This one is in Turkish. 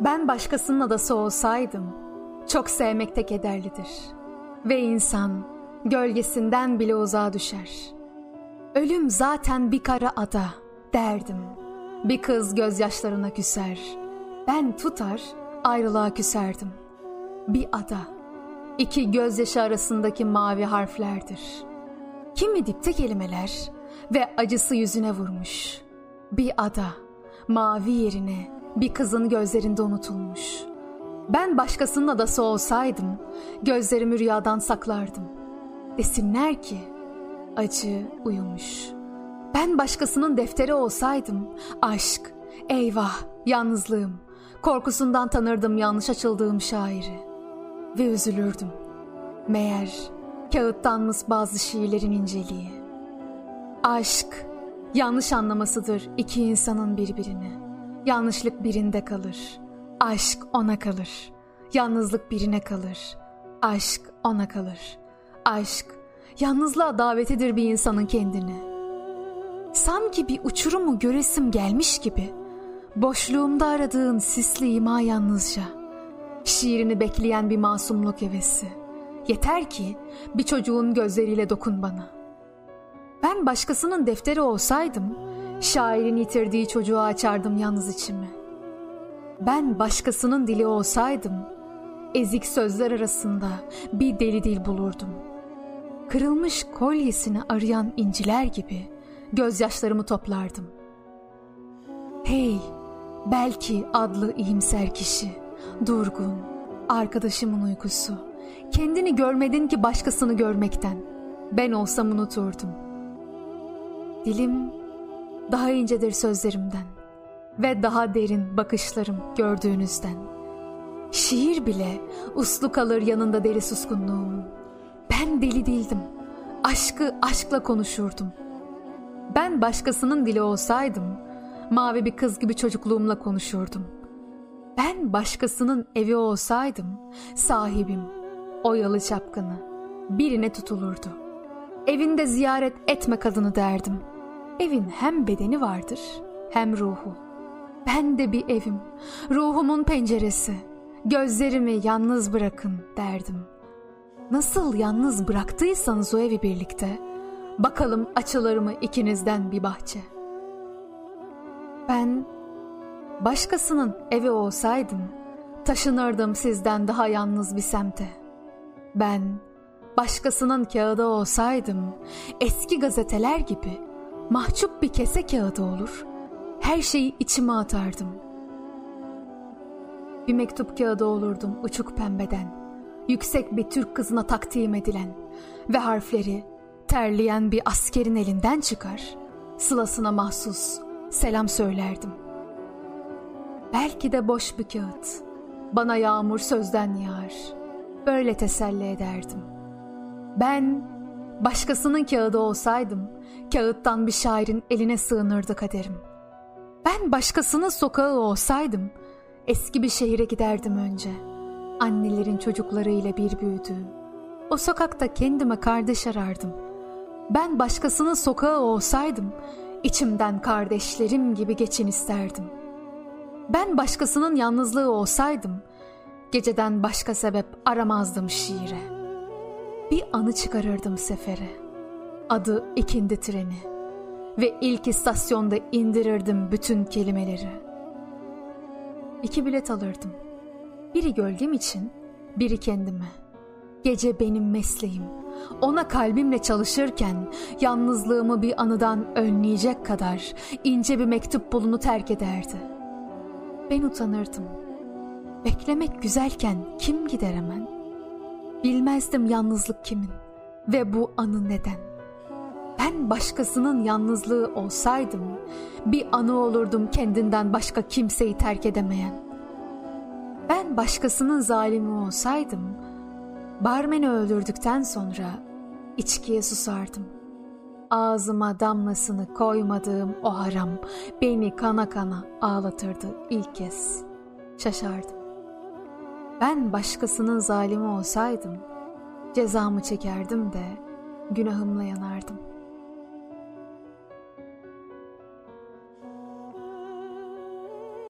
Ben başkasının adası olsaydım çok sevmekte kederlidir. Ve insan gölgesinden bile uzağa düşer. Ölüm zaten bir kara ada derdim. Bir kız gözyaşlarına küser. Ben tutar ayrılığa küserdim. Bir ada. iki gözyaşı arasındaki mavi harflerdir. Kimi dipte kelimeler ve acısı yüzüne vurmuş. Bir ada. Mavi yerine bir kızın gözlerinde unutulmuş. Ben başkasının adası olsaydım gözlerimi rüyadan saklardım. Desinler ki acı uyumuş. Ben başkasının defteri olsaydım aşk, eyvah, yalnızlığım, korkusundan tanırdım yanlış açıldığım şairi. Ve üzülürdüm. Meğer kağıttanmış bazı şiirlerin inceliği. Aşk, yanlış anlamasıdır iki insanın birbirini. Yanlışlık birinde kalır. Aşk ona kalır. Yalnızlık birine kalır. Aşk ona kalır. Aşk yalnızlığa davetidir bir insanın kendini. Sanki bir uçurumu göresim gelmiş gibi. Boşluğumda aradığın sisli ima yalnızca. Şiirini bekleyen bir masumluk hevesi. Yeter ki bir çocuğun gözleriyle dokun bana. Ben başkasının defteri olsaydım Şairin yitirdiği çocuğu açardım yalnız içimi. Ben başkasının dili olsaydım, ezik sözler arasında bir deli dil bulurdum. Kırılmış kolyesini arayan inciler gibi gözyaşlarımı toplardım. Hey, belki adlı iyimser kişi, durgun, arkadaşımın uykusu. Kendini görmedin ki başkasını görmekten. Ben olsam unuturdum. Dilim daha incedir sözlerimden ve daha derin bakışlarım gördüğünüzden. Şiir bile uslu kalır yanında deli suskunluğumun. Ben deli değildim. Aşkı aşkla konuşurdum. Ben başkasının dili olsaydım, mavi bir kız gibi çocukluğumla konuşurdum. Ben başkasının evi olsaydım, sahibim, oyalı çapkını, birine tutulurdu. Evinde ziyaret etme kadını derdim.'' Evin hem bedeni vardır hem ruhu. Ben de bir evim, ruhumun penceresi. Gözlerimi yalnız bırakın derdim. Nasıl yalnız bıraktıysanız o evi birlikte, bakalım açılır mı ikinizden bir bahçe. Ben başkasının evi olsaydım, taşınırdım sizden daha yalnız bir semte. Ben başkasının kağıdı olsaydım, eski gazeteler gibi mahcup bir kese kağıdı olur, her şeyi içime atardım. Bir mektup kağıdı olurdum uçuk pembeden, yüksek bir Türk kızına takdim edilen ve harfleri terleyen bir askerin elinden çıkar, sılasına mahsus selam söylerdim. Belki de boş bir kağıt, bana yağmur sözden yağar, böyle teselli ederdim. Ben Başkasının kağıdı olsaydım, kağıttan bir şairin eline sığınırdı kaderim. Ben başkasının sokağı olsaydım, eski bir şehire giderdim önce. Annelerin çocuklarıyla bir büyüdüğüm. O sokakta kendime kardeş arardım. Ben başkasının sokağı olsaydım, içimden kardeşlerim gibi geçin isterdim. Ben başkasının yalnızlığı olsaydım, geceden başka sebep aramazdım şiire.'' Bir anı çıkarırdım sefere. Adı ikindi treni ve ilk istasyonda indirirdim bütün kelimeleri. İki bilet alırdım. Biri gölgem için, biri kendime. Gece benim mesleğim. Ona kalbimle çalışırken yalnızlığımı bir anıdan önleyecek kadar ince bir mektup bulunu terk ederdi. Ben utanırdım. Beklemek güzelken kim gider hemen?'' Bilmezdim yalnızlık kimin ve bu anı neden. Ben başkasının yalnızlığı olsaydım, bir anı olurdum kendinden başka kimseyi terk edemeyen. Ben başkasının zalimi olsaydım, barmeni öldürdükten sonra içkiye susardım. Ağzıma damlasını koymadığım o haram beni kana kana ağlatırdı ilk kez. Şaşardım. Ben başkasının zalimi olsaydım, cezamı çekerdim de günahımla yanardım.''